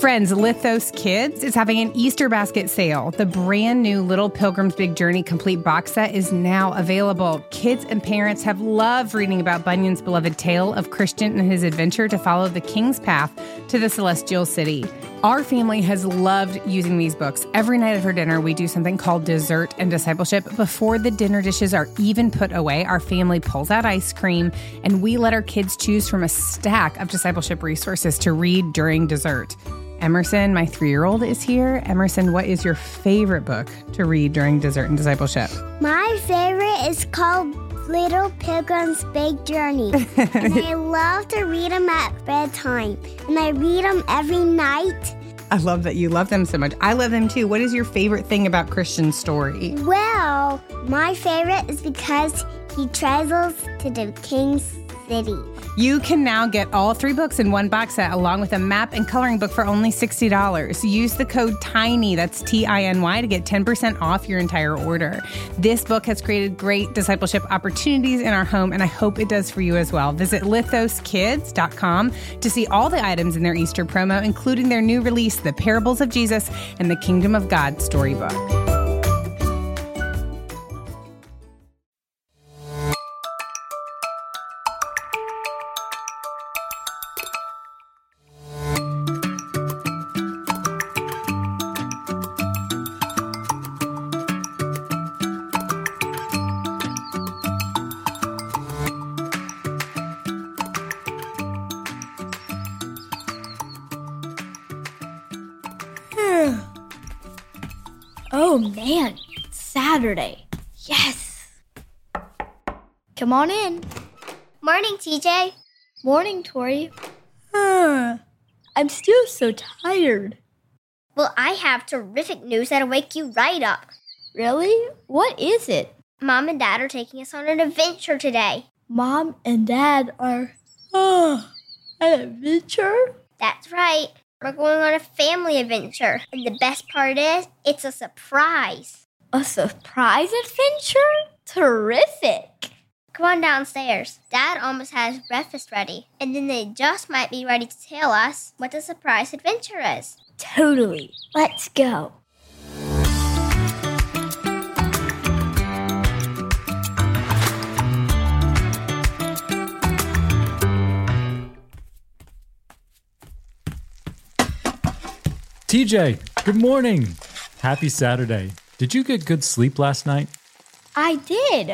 Friends, Lithos Kids is having an Easter basket sale. The brand new Little Pilgrim's Big Journey complete box set is now available. Kids and parents have loved reading about Bunyan's beloved tale of Christian and his adventure to follow the king's path to the celestial city. Our family has loved using these books. Every night for dinner, we do something called dessert and discipleship. Before the dinner dishes are even put away, our family pulls out ice cream and we let our kids choose from a stack of discipleship resources to read during dessert. Emerson, my three year old, is here. Emerson, what is your favorite book to read during dessert and discipleship? My favorite is called Little Pilgrim's Big Journey. and I love to read them at bedtime. And I read them every night. I love that you love them so much. I love them too. What is your favorite thing about Christian's story? Well, my favorite is because he travels to the king's city. You can now get all three books in one box set along with a map and coloring book for only $60. Use the code TINY, that's T I N Y, to get 10% off your entire order. This book has created great discipleship opportunities in our home, and I hope it does for you as well. Visit lithoskids.com to see all the items in their Easter promo, including their new release, The Parables of Jesus and the Kingdom of God storybook. Man, it's Saturday. Yes. Come on in. Morning, TJ. Morning, Tory. I'm still so tired. Well, I have terrific news that'll wake you right up. Really? What is it? Mom and Dad are taking us on an adventure today. Mom and Dad are. Oh, an adventure? That's right. We're going on a family adventure. And the best part is, it's a surprise. A surprise adventure? Terrific. Come on downstairs. Dad almost has breakfast ready. And then they just might be ready to tell us what the surprise adventure is. Totally. Let's go. TJ, good morning. Happy Saturday. Did you get good sleep last night? I did.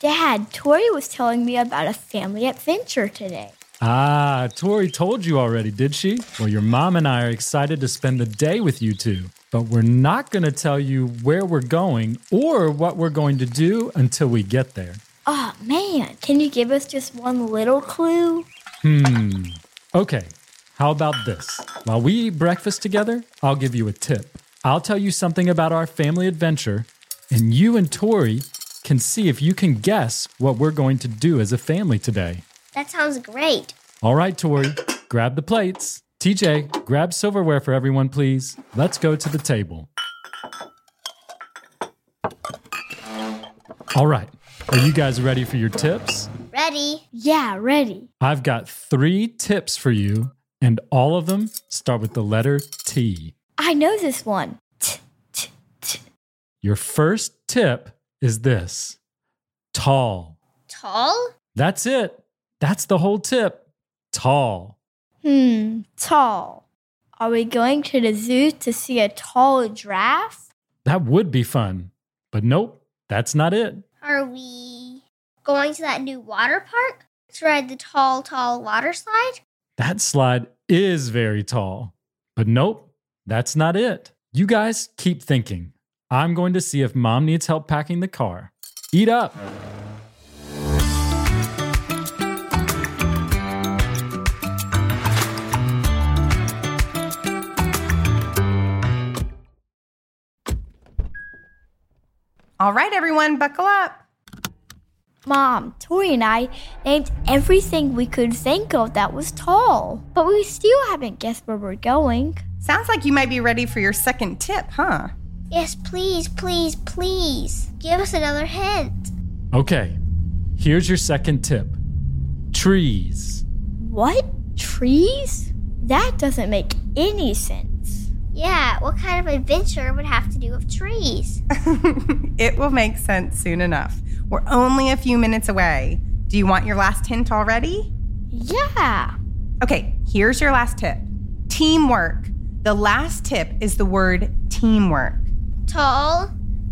Dad, Tory was telling me about a family adventure today. Ah, Tory told you already, did she? Well, your mom and I are excited to spend the day with you two, but we're not going to tell you where we're going or what we're going to do until we get there. Oh man, can you give us just one little clue? Hmm. Okay, how about this? While we eat breakfast together, I'll give you a tip. I'll tell you something about our family adventure, and you and Tory can see if you can guess what we're going to do as a family today. That sounds great. All right, Tory, grab the plates. TJ, grab silverware for everyone, please. Let's go to the table. All right, are you guys ready for your tips? Ready? Yeah, ready. I've got three tips for you, and all of them start with the letter T. I know this one. T, t, t. Your first tip is this tall. Tall? That's it. That's the whole tip. Tall. Hmm, tall. Are we going to the zoo to see a tall giraffe? That would be fun. But nope, that's not it. Are we going to that new water park to ride the tall, tall water slide? That slide is very tall. But nope, that's not it. You guys keep thinking. I'm going to see if mom needs help packing the car. Eat up. All right, everyone, buckle up. Mom, Tory and I named everything we could think of that was tall, but we still haven't guessed where we're going. Sounds like you might be ready for your second tip, huh? Yes, please, please, please. Give us another hint. Okay, here's your second tip trees. What? Trees? That doesn't make any sense. Yeah, what kind of adventure would have to do with trees? it will make sense soon enough. We're only a few minutes away. Do you want your last hint already? Yeah. Okay, here's your last tip teamwork. The last tip is the word teamwork. Tall,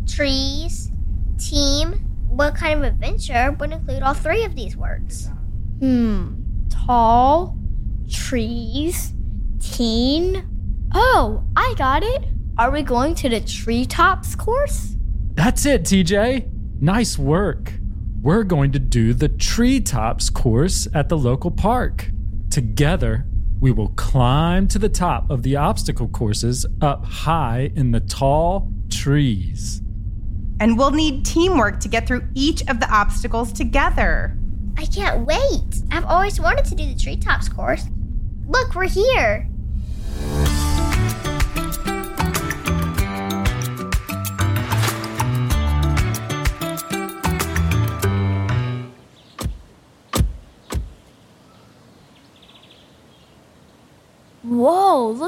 trees, team. What kind of adventure would include all three of these words? Hmm. Tall, trees, teen. Oh, I got it. Are we going to the treetops course? That's it, TJ. Nice work. We're going to do the treetops course at the local park. Together, we will climb to the top of the obstacle courses up high in the tall trees. And we'll need teamwork to get through each of the obstacles together. I can't wait. I've always wanted to do the treetops course. Look, we're here.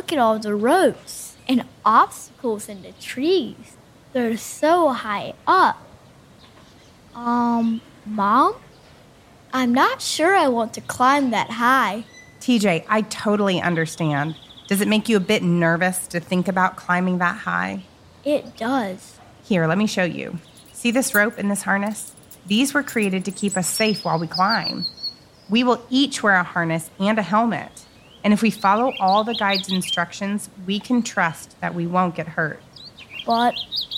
Look at all the ropes and obstacles in the trees. They're so high up. Um, Mom? I'm not sure I want to climb that high. TJ, I totally understand. Does it make you a bit nervous to think about climbing that high? It does. Here, let me show you. See this rope and this harness? These were created to keep us safe while we climb. We will each wear a harness and a helmet. And if we follow all the guide's instructions, we can trust that we won't get hurt. But,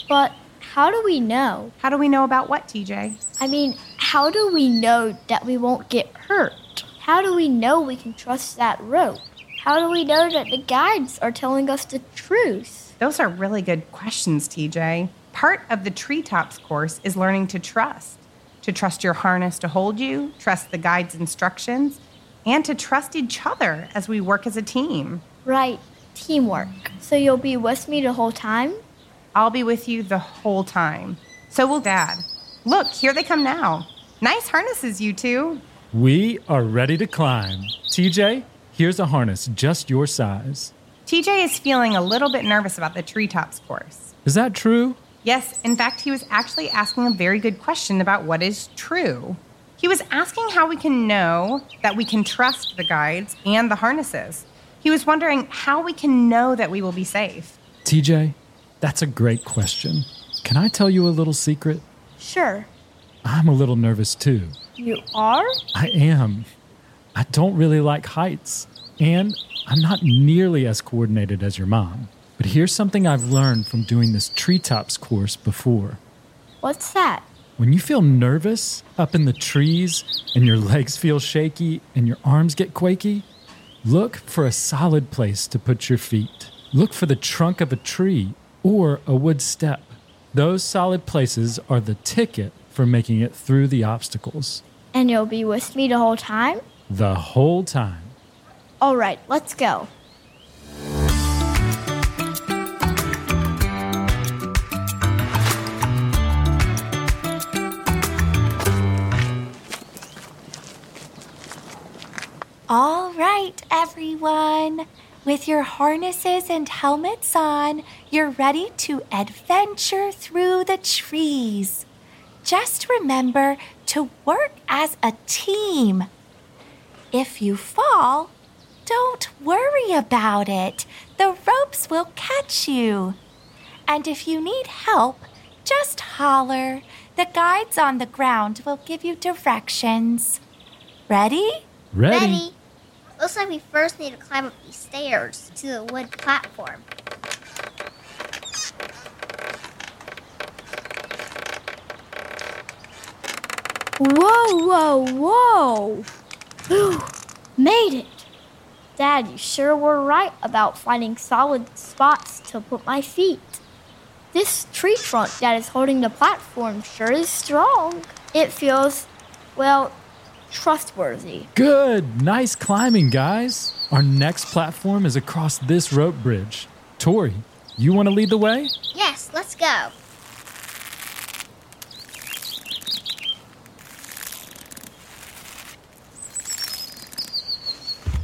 but, how do we know? How do we know about what, TJ? I mean, how do we know that we won't get hurt? How do we know we can trust that rope? How do we know that the guides are telling us the truth? Those are really good questions, TJ. Part of the treetops course is learning to trust. To trust your harness to hold you, trust the guide's instructions, and to trust each other as we work as a team. Right, teamwork. So you'll be with me the whole time? I'll be with you the whole time. So will Dad. Look, here they come now. Nice harnesses, you two. We are ready to climb. TJ, here's a harness just your size. TJ is feeling a little bit nervous about the treetops course. Is that true? Yes, in fact, he was actually asking a very good question about what is true. He was asking how we can know that we can trust the guides and the harnesses. He was wondering how we can know that we will be safe. TJ, that's a great question. Can I tell you a little secret? Sure. I'm a little nervous too. You are? I am. I don't really like heights, and I'm not nearly as coordinated as your mom. But here's something I've learned from doing this treetops course before. What's that? When you feel nervous up in the trees and your legs feel shaky and your arms get quaky, look for a solid place to put your feet. Look for the trunk of a tree or a wood step. Those solid places are the ticket for making it through the obstacles. And you'll be with me the whole time? The whole time. All right, let's go. Right, everyone. With your harnesses and helmets on, you're ready to adventure through the trees. Just remember to work as a team. If you fall, don't worry about it. The ropes will catch you. And if you need help, just holler. The guides on the ground will give you directions. Ready? Ready? Ready? Looks like we first need to climb up these stairs to the wood platform. Whoa, whoa, whoa! Made it! Dad, you sure were right about finding solid spots to put my feet. This tree trunk that is holding the platform sure is strong. It feels, well, trustworthy. Good. Nice climbing, guys. Our next platform is across this rope bridge. Tory, you want to lead the way? Yes, let's go.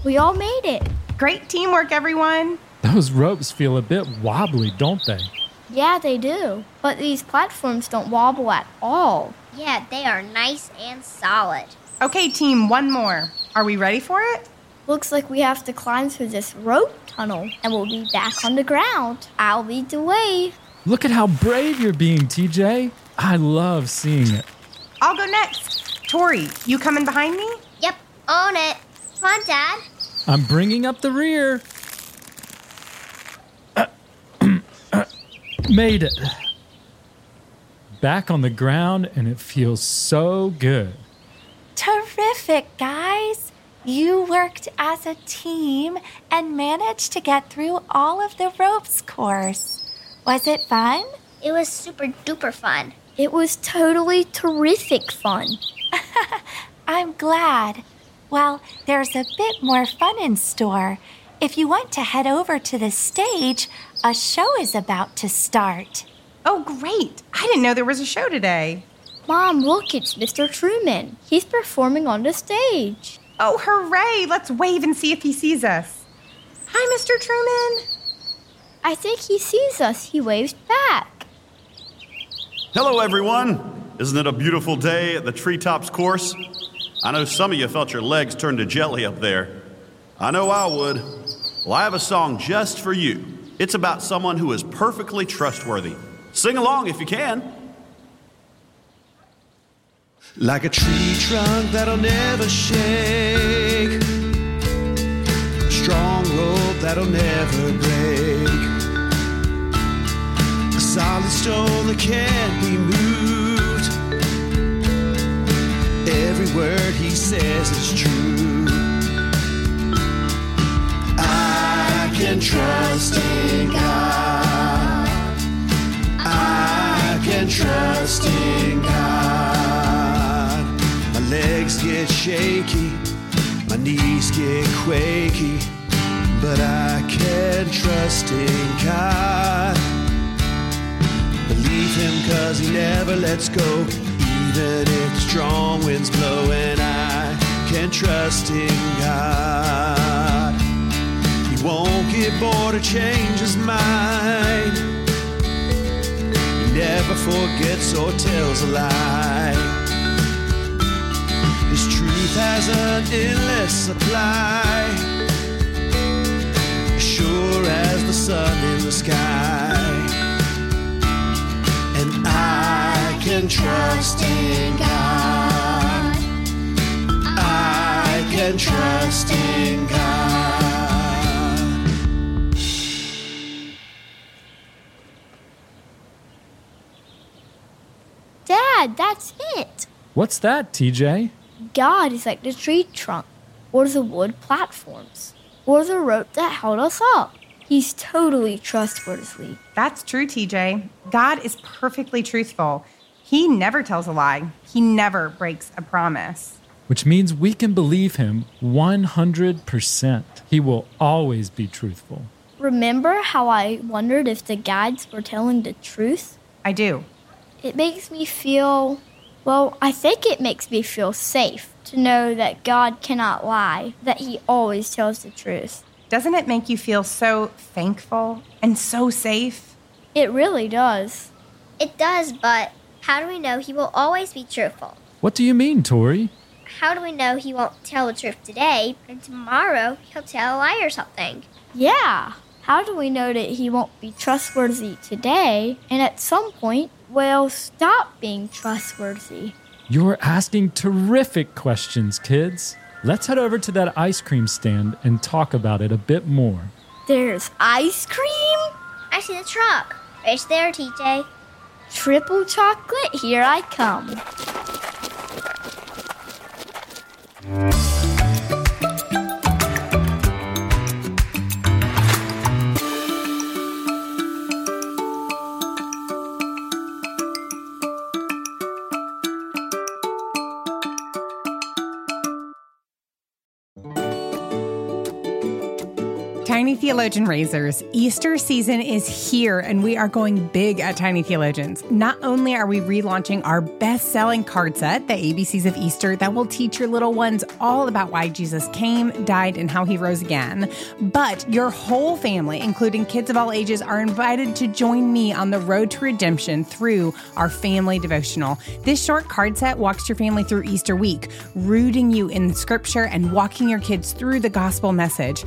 We all made it. Great teamwork, everyone. Those ropes feel a bit wobbly, don't they? Yeah, they do. But these platforms don't wobble at all. Yeah, they are nice and solid. Okay, team, one more. Are we ready for it? Looks like we have to climb through this rope tunnel and we'll be back on the ground. I'll lead the way. Look at how brave you're being, TJ. I love seeing it. I'll go next. Tory, you coming behind me? Yep, own it. Come on, Dad. I'm bringing up the rear. Made it. Back on the ground, and it feels so good. Terrific, guys. You worked as a team and managed to get through all of the ropes course. Was it fun? It was super duper fun. It was totally terrific fun. I'm glad. Well, there's a bit more fun in store. If you want to head over to the stage, a show is about to start. Oh, great. I didn't know there was a show today. Mom, look, it's Mr. Truman. He's performing on the stage. Oh, hooray. Let's wave and see if he sees us. Hi, Mr. Truman. I think he sees us. He waves back. Hello, everyone. Isn't it a beautiful day at the Treetops course? I know some of you felt your legs turn to jelly up there. I know I would. Well, I have a song just for you. It's about someone who is perfectly trustworthy. Sing along if you can. Like a tree trunk that'll never shake, strong rope that'll never break, a solid stone that can't be moved. Every word he says is true. Shaky, my knees get quaky, but I can trust in God. Believe him cause he never lets go, even if strong winds blow, and I can trust in God. He won't get bored or change his mind. He never forgets or tells a lie. His truth has an endless supply, sure as the sun in the sky. And I can trust in God. I can trust in God. Dad, that's it. What's that, TJ? God is like the tree trunk, or the wood platforms, or the rope that held us up. He's totally trustworthy. That's true, TJ. God is perfectly truthful. He never tells a lie, He never breaks a promise. Which means we can believe him 100%. He will always be truthful. Remember how I wondered if the guides were telling the truth? I do. It makes me feel, well, I think it makes me feel safe to know that God cannot lie, that He always tells the truth. Doesn't it make you feel so thankful and so safe? It really does. It does, but how do we know he will always be truthful? What do you mean, Tory? How do we know he won't tell the truth today and tomorrow he'll tell a lie or something? Yeah. How do we know that He won't be trustworthy today and at some point will stop being trustworthy? You're asking terrific questions, kids. Let's head over to that ice cream stand and talk about it a bit more. There's ice cream? I see the truck. It's there, TJ. Triple chocolate, here I come. Tiny Theologian Raisers, Easter season is here and we are going big at Tiny Theologians. Not only are we relaunching our best selling card set, The ABCs of Easter, that will teach your little ones all about why Jesus came, died, and how he rose again, but your whole family, including kids of all ages, are invited to join me on the road to redemption through our family devotional. This short card set walks your family through Easter week, rooting you in scripture and walking your kids through the gospel message.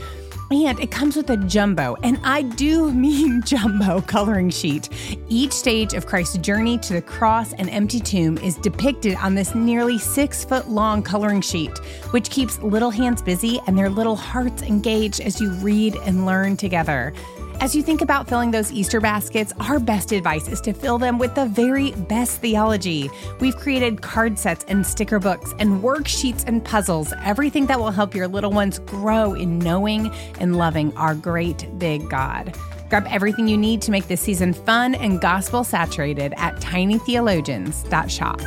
And it comes with a jumbo, and I do mean jumbo coloring sheet. Each stage of Christ's journey to the cross and empty tomb is depicted on this nearly six foot long coloring sheet, which keeps little hands busy and their little hearts engaged as you read and learn together. As you think about filling those Easter baskets, our best advice is to fill them with the very best theology. We've created card sets and sticker books and worksheets and puzzles, everything that will help your little ones grow in knowing and loving our great big God. Grab everything you need to make this season fun and gospel saturated at tinytheologians.shop.